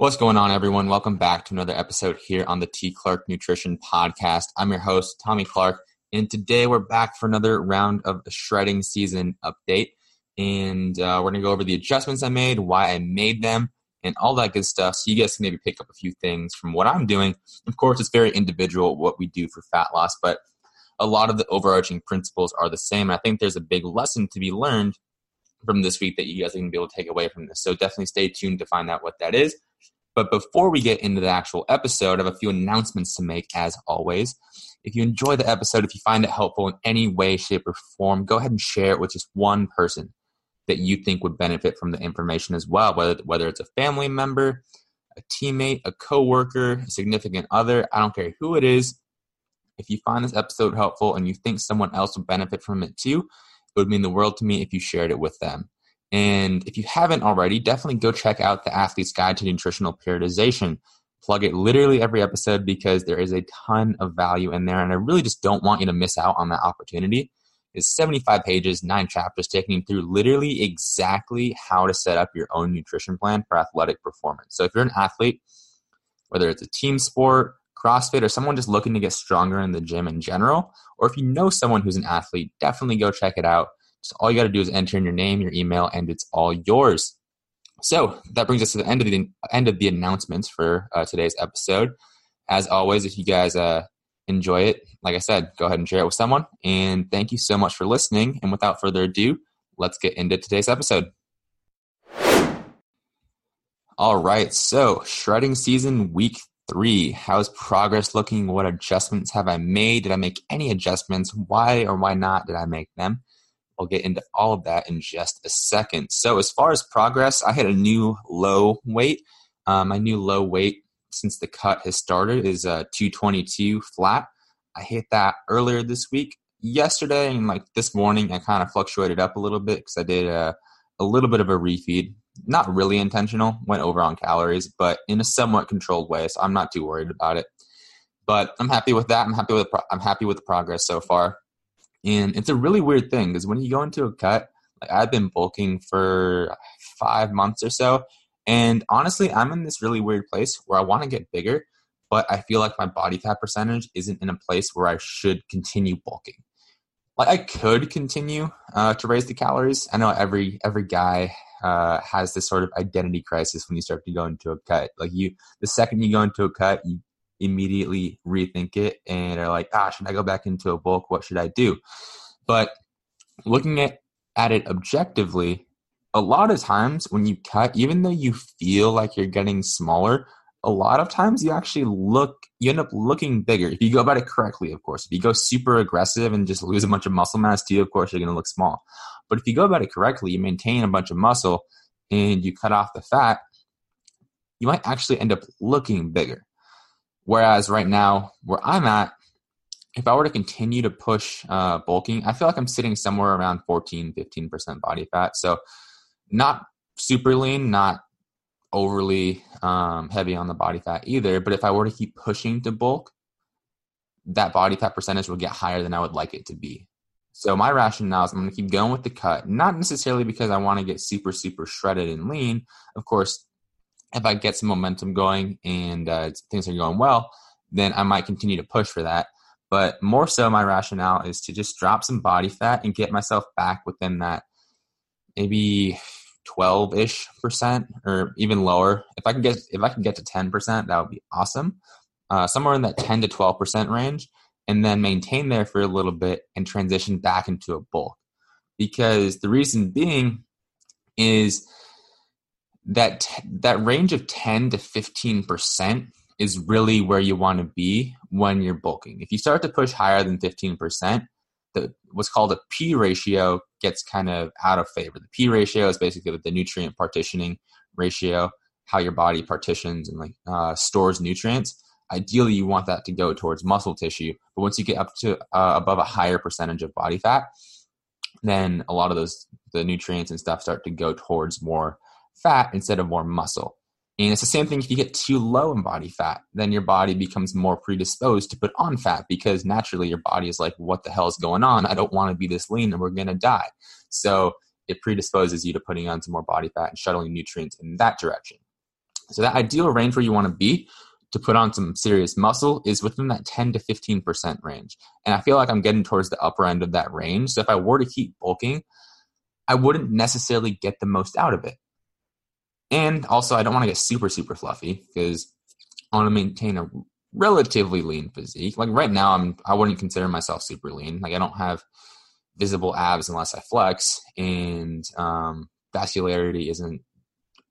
What's going on, everyone? Welcome back to another episode here on the T. Clark Nutrition Podcast. I'm your host, Tommy Clark, and today we're back for another round of the shredding season update. And uh, we're going to go over the adjustments I made, why I made them, and all that good stuff. So you guys can maybe pick up a few things from what I'm doing. Of course, it's very individual what we do for fat loss, but a lot of the overarching principles are the same. I think there's a big lesson to be learned from this week that you guys are going to be able to take away from this. So definitely stay tuned to find out what that is. But before we get into the actual episode, I have a few announcements to make as always. If you enjoy the episode, if you find it helpful in any way, shape, or form, go ahead and share it with just one person that you think would benefit from the information as well, whether, whether it's a family member, a teammate, a coworker, a significant other, I don't care who it is. If you find this episode helpful and you think someone else would benefit from it too, it would mean the world to me if you shared it with them. And if you haven't already, definitely go check out the Athlete's Guide to Nutritional Periodization. Plug it literally every episode because there is a ton of value in there. And I really just don't want you to miss out on that opportunity. It's 75 pages, nine chapters, taking you through literally exactly how to set up your own nutrition plan for athletic performance. So if you're an athlete, whether it's a team sport, CrossFit, or someone just looking to get stronger in the gym in general, or if you know someone who's an athlete, definitely go check it out. So all you got to do is enter in your name, your email, and it's all yours. So that brings us to the end of the end of the announcements for uh, today's episode. As always, if you guys uh, enjoy it, like I said, go ahead and share it with someone. And thank you so much for listening. And without further ado, let's get into today's episode. All right, so shredding season week three. How's progress looking? What adjustments have I made? Did I make any adjustments? Why or why not did I make them? I'll get into all of that in just a second. So, as far as progress, I hit a new low weight. Um, my new low weight since the cut has started is uh, 222 flat. I hit that earlier this week. Yesterday and like this morning, I kind of fluctuated up a little bit because I did a, a little bit of a refeed. Not really intentional, went over on calories, but in a somewhat controlled way. So I'm not too worried about it. But I'm happy with that. I'm happy with I'm happy with the progress so far. And it's a really weird thing because when you go into a cut, like I've been bulking for five months or so. And honestly, I'm in this really weird place where I want to get bigger, but I feel like my body fat percentage isn't in a place where I should continue bulking. Like I could continue uh, to raise the calories. I know every every guy uh, has this sort of identity crisis when you start to go into a cut. Like you, the second you go into a cut, you immediately rethink it and are like, ah, should I go back into a bulk? What should I do? But looking at, at it objectively, a lot of times when you cut, even though you feel like you're getting smaller, a lot of times you actually look, you end up looking bigger. If you go about it correctly, of course. If you go super aggressive and just lose a bunch of muscle mass too, of course, you're going to look small. But if you go about it correctly, you maintain a bunch of muscle and you cut off the fat, you might actually end up looking bigger. Whereas right now, where I'm at, if I were to continue to push uh, bulking, I feel like I'm sitting somewhere around 14, 15% body fat. So not super lean, not overly um, heavy on the body fat either. But if I were to keep pushing to bulk, that body fat percentage will get higher than I would like it to be. So my rationale is I'm going to keep going with the cut, not necessarily because I want to get super, super shredded and lean. Of course, if I get some momentum going and uh, things are going well, then I might continue to push for that. But more so, my rationale is to just drop some body fat and get myself back within that maybe 12 ish percent or even lower. If I can get if I can get to 10 percent, that would be awesome. Uh, somewhere in that 10 to 12 percent range, and then maintain there for a little bit and transition back into a bulk. Because the reason being is that that range of 10 to 15% is really where you want to be when you're bulking. If you start to push higher than 15%, the what's called a P ratio gets kind of out of favor. The P ratio is basically the nutrient partitioning ratio, how your body partitions and like uh, stores nutrients. Ideally, you want that to go towards muscle tissue, but once you get up to uh, above a higher percentage of body fat, then a lot of those the nutrients and stuff start to go towards more fat instead of more muscle. And it's the same thing if you get too low in body fat, then your body becomes more predisposed to put on fat because naturally your body is like, what the hell is going on? I don't want to be this lean and we're going to die. So it predisposes you to putting on some more body fat and shuttling nutrients in that direction. So that ideal range where you want to be to put on some serious muscle is within that 10 to 15% range. And I feel like I'm getting towards the upper end of that range. So if I were to keep bulking, I wouldn't necessarily get the most out of it. And also, I don't want to get super, super fluffy because I want to maintain a relatively lean physique. Like right now, I'm I wouldn't consider myself super lean. Like I don't have visible abs unless I flex, and um, vascularity isn't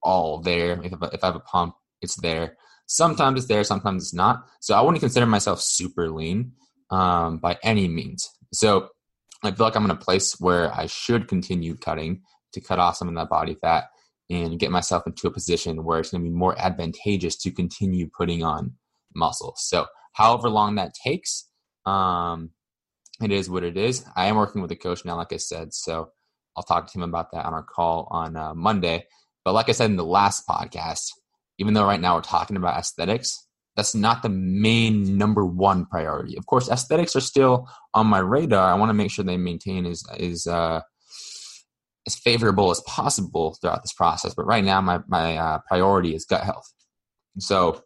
all there. If if I have a pump, it's there. Sometimes it's there, sometimes it's not. So I wouldn't consider myself super lean um, by any means. So I feel like I'm in a place where I should continue cutting to cut off some of that body fat and get myself into a position where it's going to be more advantageous to continue putting on muscle. So, however long that takes, um, it is what it is. I am working with a coach now, like I said, so I'll talk to him about that on our call on uh, Monday. But like I said in the last podcast, even though right now we're talking about aesthetics, that's not the main number one priority. Of course, aesthetics are still on my radar. I want to make sure they maintain is is uh, as favorable as possible throughout this process. But right now, my my uh, priority is gut health. So,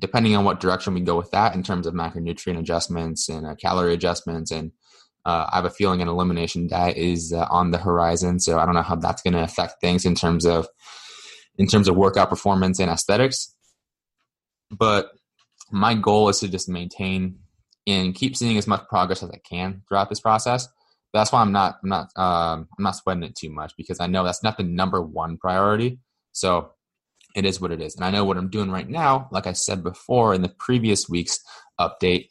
depending on what direction we go with that in terms of macronutrient adjustments and uh, calorie adjustments, and uh, I have a feeling an elimination diet is uh, on the horizon. So I don't know how that's going to affect things in terms of in terms of workout performance and aesthetics. But my goal is to just maintain and keep seeing as much progress as I can throughout this process. That's why I'm not I'm not um, I'm not sweating it too much because I know that's not the number one priority. So it is what it is, and I know what I'm doing right now. Like I said before in the previous week's update,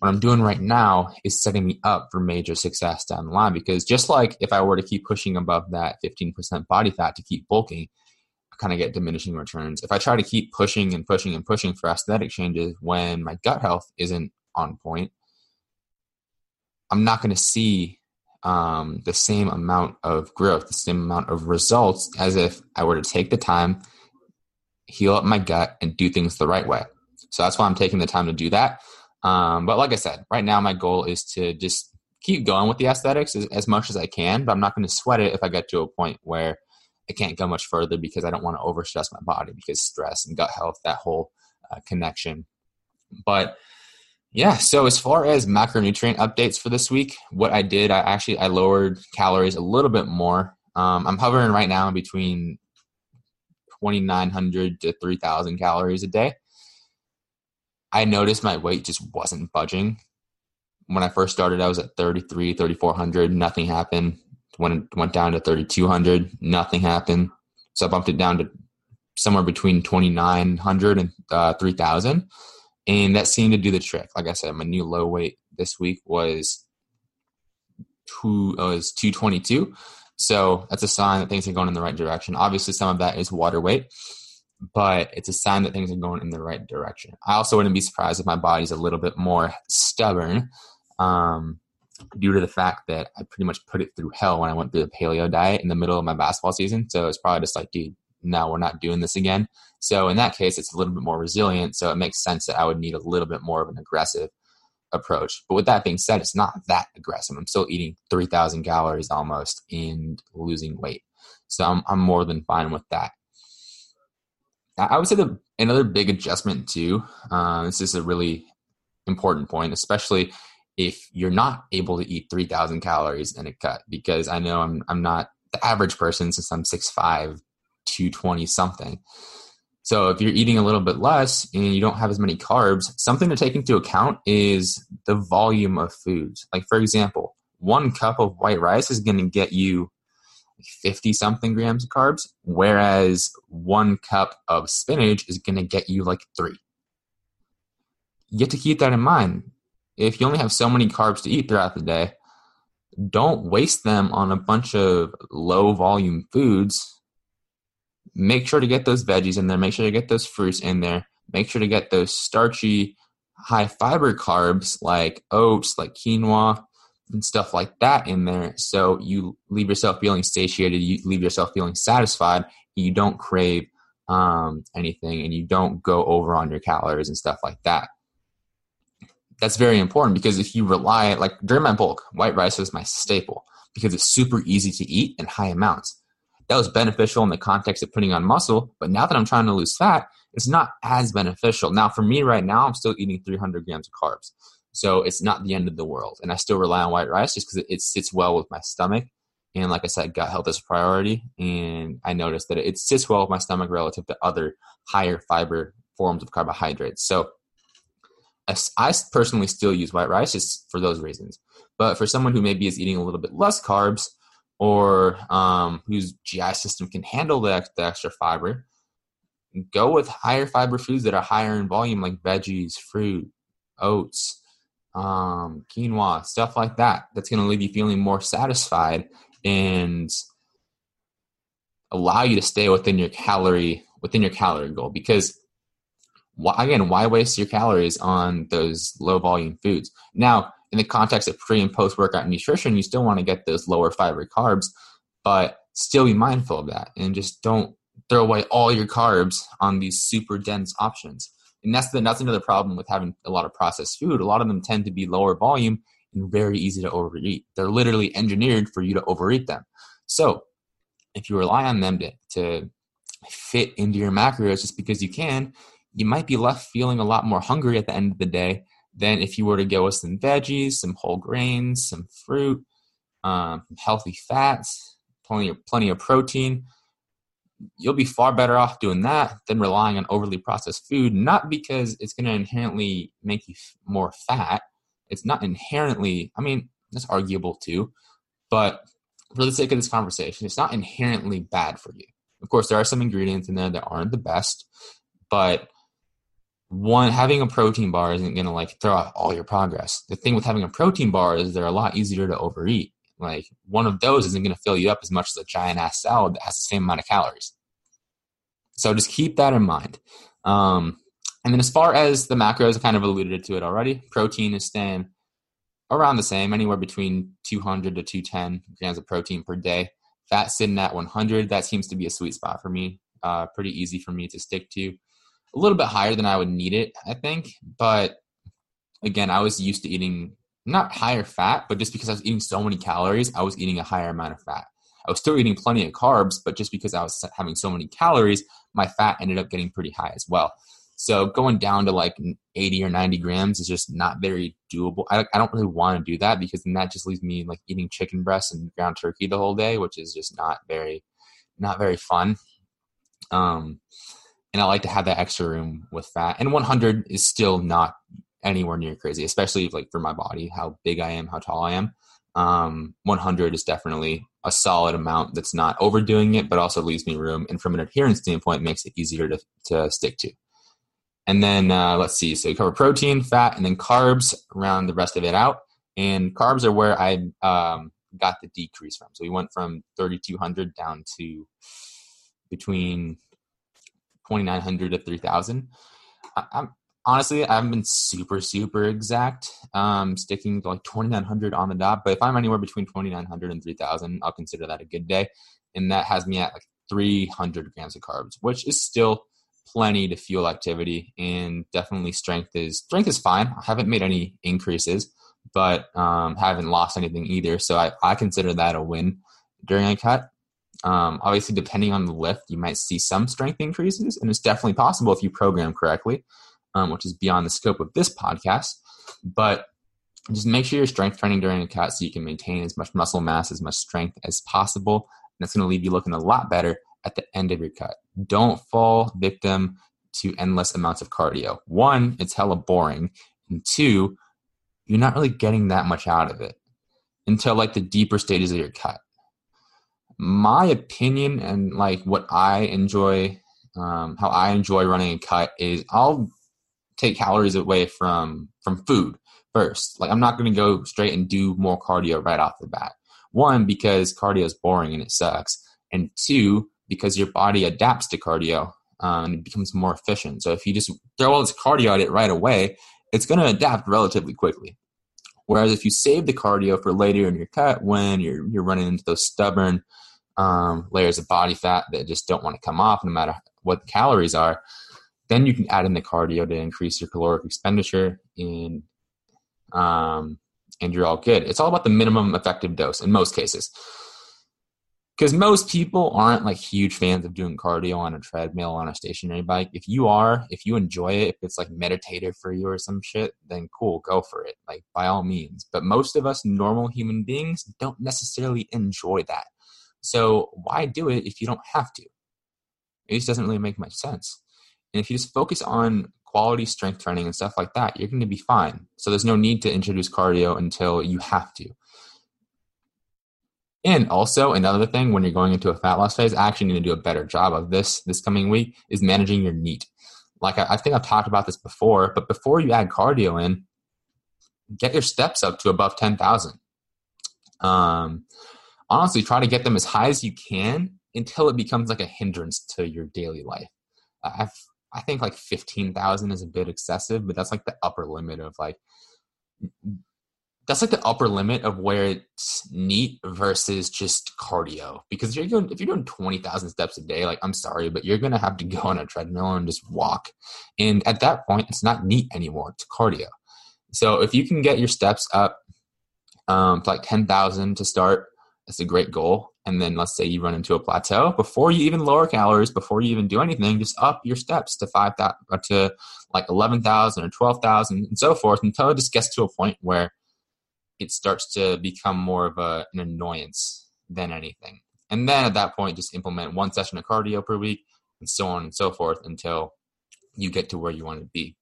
what I'm doing right now is setting me up for major success down the line. Because just like if I were to keep pushing above that 15% body fat to keep bulking, I kind of get diminishing returns. If I try to keep pushing and pushing and pushing for aesthetic changes when my gut health isn't on point, I'm not going to see um, the same amount of growth, the same amount of results as if I were to take the time, heal up my gut, and do things the right way. So that's why I'm taking the time to do that. Um, but like I said, right now my goal is to just keep going with the aesthetics as, as much as I can, but I'm not going to sweat it if I get to a point where I can't go much further because I don't want to overstress my body because stress and gut health, that whole uh, connection. But yeah, so as far as macronutrient updates for this week, what I did, I actually I lowered calories a little bit more. Um, I'm hovering right now between 2,900 to 3,000 calories a day. I noticed my weight just wasn't budging. When I first started, I was at 33, 3,400. Nothing happened went went down to 3200 nothing happened so i bumped it down to somewhere between 2900 and uh, 3000 and that seemed to do the trick. Like i said my new low weight this week was two uh, was 222 so that's a sign that things are going in the right direction. Obviously some of that is water weight but it's a sign that things are going in the right direction. I also wouldn't be surprised if my body's a little bit more stubborn um, due to the fact that I pretty much put it through hell when I went through the paleo diet in the middle of my basketball season. So it's probably just like, dude, no, we're not doing this again. So in that case, it's a little bit more resilient. So it makes sense that I would need a little bit more of an aggressive approach. But with that being said, it's not that aggressive. I'm still eating 3,000 calories almost and losing weight. So I'm, I'm more than fine with that. I would say the another big adjustment too. Uh, this is a really important point, especially if you're not able to eat 3000 calories in a cut because i know i'm, I'm not the average person since i'm 6'5 220 something. So if you're eating a little bit less and you don't have as many carbs something to take into account is the volume of foods. Like for example one cup of white rice is going to get you 50 something grams of carbs whereas one cup of spinach is going to get you like three. You have to keep that in mind. If you only have so many carbs to eat throughout the day, don't waste them on a bunch of low volume foods. Make sure to get those veggies in there. Make sure to get those fruits in there. Make sure to get those starchy, high fiber carbs like oats, like quinoa, and stuff like that in there. So you leave yourself feeling satiated. You leave yourself feeling satisfied. You don't crave um, anything and you don't go over on your calories and stuff like that that's very important because if you rely like during my bulk, white rice was my staple because it's super easy to eat in high amounts. That was beneficial in the context of putting on muscle, but now that I'm trying to lose fat, it's not as beneficial. Now, for me right now, I'm still eating 300 grams of carbs. So it's not the end of the world. And I still rely on white rice just because it, it, sits well with my stomach. And like I said, gut health is a priority. And I noticed that it sits well with my stomach relative to other higher fiber forms of carbohydrates. So I, I personally still use white rice just for those reasons. But for someone who maybe is eating a little bit less carbs or um, whose GI system can handle the, the extra fiber, go with higher fiber foods that are higher in volume, like veggies, fruit, oats, um, quinoa, stuff like that. That's going to leave you feeling more satisfied and allow you to stay within your calorie within your calorie goal. Because why, again, why waste your calories on those low volume foods? Now, in the context of pre and post workout nutrition, you still want to get those lower fiber carbs, but still be mindful of that and just don't throw away all your carbs on these super dense options. And that's the, that's another problem with having a lot of processed food. A lot of them tend to be lower volume and very easy to overeat. They're literally engineered for you to overeat them. So if you rely on them to, to fit into your macros just because you can, you might be left feeling a lot more hungry at the end of the day than if you were to go with some veggies, some whole grains, some fruit, um, healthy fats, plenty of, plenty of protein you'll be far better off doing that than relying on overly processed food, not because it's going to inherently make you more fat. It's not inherently, I mean, that's arguable too, but for the sake of this conversation, it's not inherently bad for you. Of course, there are some ingredients in there that aren't the best, but one having a protein bar isn't going to like throw out all your progress. The thing with having a protein bar is they're a lot easier to overeat. Like one of those isn't going to fill you up as much as a giant ass salad that has the same amount of calories. So just keep that in mind. Um, and then as far as the macros, I kind of alluded to it already. Protein is staying around the same, anywhere between 200 to 210 grams of protein per day. Fat sitting at 100. That seems to be a sweet spot for me. Uh, pretty easy for me to stick to. A little bit higher than I would need it, I think. But again, I was used to eating not higher fat, but just because I was eating so many calories, I was eating a higher amount of fat. I was still eating plenty of carbs, but just because I was having so many calories, my fat ended up getting pretty high as well. So going down to like 80 or 90 grams is just not very doable. I, I don't really want to do that because then that just leaves me like eating chicken breast and ground turkey the whole day, which is just not very, not very fun. Um, and I like to have that extra room with fat. And 100 is still not anywhere near crazy, especially like for my body, how big I am, how tall I am. Um, 100 is definitely a solid amount that's not overdoing it, but also leaves me room. And from an adherence standpoint, makes it easier to, to stick to. And then uh, let's see. So you cover protein, fat, and then carbs. Round the rest of it out. And carbs are where I um, got the decrease from. So we went from 3,200 down to between 2,900 to 3,000. I'm honestly, I haven't been super, super exact, um, sticking to like 2,900 on the dot. But if I'm anywhere between 2,900 and 3,000, I'll consider that a good day. And that has me at like 300 grams of carbs, which is still plenty to fuel activity. And definitely strength is strength is fine. I haven't made any increases, but um, haven't lost anything either. So I, I consider that a win during a cut. Um, obviously, depending on the lift, you might see some strength increases, and it's definitely possible if you program correctly um, which is beyond the scope of this podcast. But just make sure you're strength training during a cut so you can maintain as much muscle mass, as much strength as possible. And that's going to leave you looking a lot better at the end of your cut. Don't fall victim to endless amounts of cardio. One, it's hella boring. And two, you're not really getting that much out of it until like the deeper stages of your cut. My opinion and like what I enjoy, um, how I enjoy running a cut is I'll take calories away from from food first. Like I'm not going to go straight and do more cardio right off the bat. One because cardio is boring and it sucks, and two because your body adapts to cardio um, and it becomes more efficient. So if you just throw all this cardio at it right away, it's going to adapt relatively quickly. Whereas if you save the cardio for later in your cut, when you're you're running into those stubborn um, layers of body fat that just don't want to come off, no matter what the calories are, then you can add in the cardio to increase your caloric expenditure and um, and you're all good. It's all about the minimum effective dose in most cases. because most people aren't like huge fans of doing cardio on a treadmill on a stationary bike if you are if you enjoy it if it's like meditative for you or some shit then cool go for it like by all means but most of us normal human beings don't necessarily enjoy that so why do it if you don't have to it just doesn't really make much sense and if you just focus on quality strength training and stuff like that you're going to be fine so there's no need to introduce cardio until you have to and also another thing when you're going into a fat loss phase, I actually need to do a better job of this this coming week is managing your NEAT. Like I, I think I've talked about this before, but before you add cardio in, get your steps up to above ten thousand. Um, honestly, try to get them as high as you can until it becomes like a hindrance to your daily life. I've I think like fifteen thousand is a bit excessive, but that's like the upper limit of like that's like the upper limit of where it's NEAT versus just cardio. Because if you're doing if you're doing twenty thousand steps a day, like I'm sorry, but you're gonna have to go on a treadmill and just walk. And at that point, it's not NEAT anymore; it's cardio. So if you can get your steps up um, to like ten thousand to start, that's a great goal. And then let's say you run into a plateau before you even lower calories, before you even do anything, just up your steps to five thousand uh, to like eleven thousand or twelve thousand and so forth until it just gets to a point where it starts to become more of a, an annoyance than anything. And then at that point, just implement one session of cardio per week and so on and so forth until you get to where you want to be.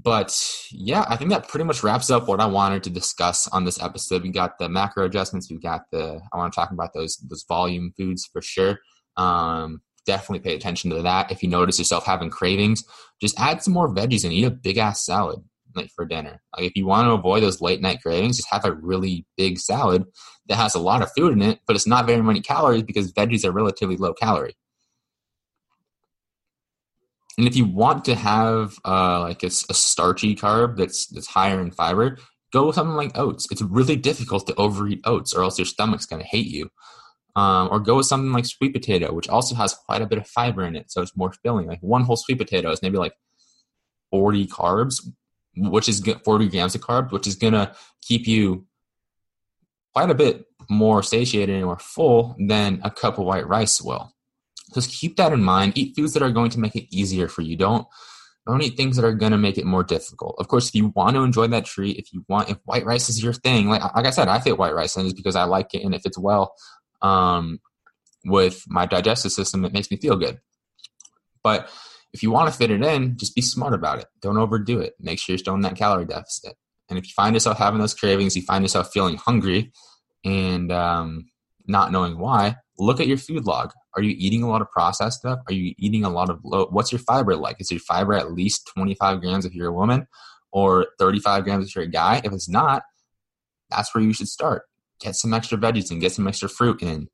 But yeah, I think that pretty much wraps up what I wanted to discuss on this episode. We got the macro adjustments. We got the I want to talk about those those volume foods for sure. Um, definitely pay attention to that. If you notice yourself having cravings, just add some more veggies and eat a big ass salad like for dinner. Like if you want to avoid those late night cravings, just have a really big salad that has a lot of food in it, but it's not very many calories because veggies are relatively low calorie. And if you want to have uh, like a, a starchy carb that's that's higher in fiber, go with something like oats. It's really difficult to overeat oats, or else your stomach's going to hate you. Um, or go with something like sweet potato, which also has quite a bit of fiber in it, so it's more filling. Like one whole sweet potato is maybe like 40 carbs which is 40 grams of carbs, which is going to keep you quite a bit more satiated and more full than a cup of white rice will. Just keep that in mind. Eat foods that are going to make it easier for you. Don't don't eat things that are going to make it more difficult. Of course, if you want to enjoy that treat, if you want, if white rice is your thing, like like I said, I fit white rice in just because I like it and if it's well um, with my digestive system. It makes me feel good. But if you want to fit it in, just be smart about it. Don't overdo it. Make sure you're still in that calorie deficit. And if you find yourself having those cravings, you find yourself feeling hungry and um, not knowing why, look at your food log. Are you eating a lot of processed stuff? Are you eating a lot of low? What's your fiber like? Is your fiber at least 25 grams if you're a woman or 35 grams if you're a guy? If it's not, that's where you should start. Get some extra veggies and get some extra fruit in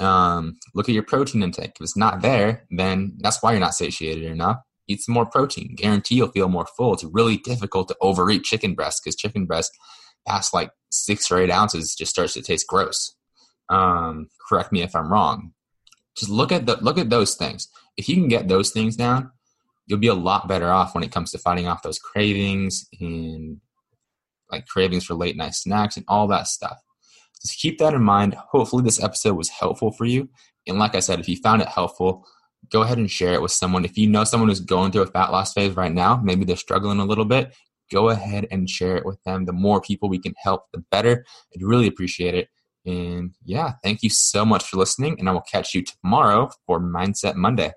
um, look at your protein intake. If it's not there, then that's why you're not satiated enough. Eat some more protein. Guarantee you'll feel more full. It's really difficult to overeat chicken breast because chicken breast past like six or eight ounces just starts to taste gross. Um, correct me if I'm wrong. Just look at the look at those things. If you can get those things down, you'll be a lot better off when it comes to fighting off those cravings and like cravings for late night snacks and all that stuff. Just keep that in mind. Hopefully, this episode was helpful for you. And like I said, if you found it helpful, go ahead and share it with someone. If you know someone who's going through a fat loss phase right now, maybe they're struggling a little bit, go ahead and share it with them. The more people we can help, the better. I'd really appreciate it. And yeah, thank you so much for listening. And I will catch you tomorrow for Mindset Monday.